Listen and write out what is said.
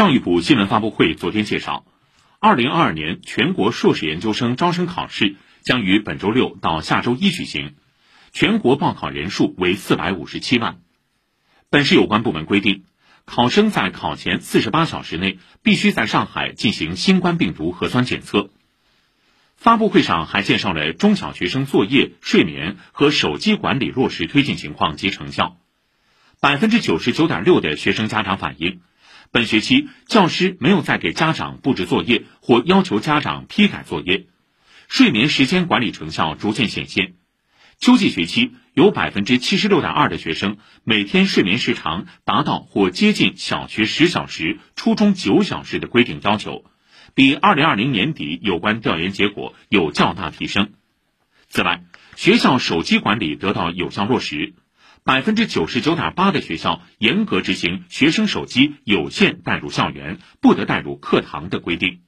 教育部新闻发布会昨天介绍，二零二二年全国硕士研究生招生考试将于本周六到下周一举行，全国报考人数为四百五十七万。本市有关部门规定，考生在考前四十八小时内必须在上海进行新冠病毒核酸检测。发布会上还介绍了中小学生作业、睡眠和手机管理落实推进情况及成效。百分之九十九点六的学生家长反映，本学期教师没有再给家长布置作业或要求家长批改作业，睡眠时间管理成效逐渐显现。秋季学期有百分之七十六点二的学生每天睡眠时长达到或接近小学十小时、初中九小时的规定要求。比二零二零年底有关调研结果有较大提升。此外，学校手机管理得到有效落实，百分之九十九点八的学校严格执行学生手机有限带入校园、不得带入课堂的规定。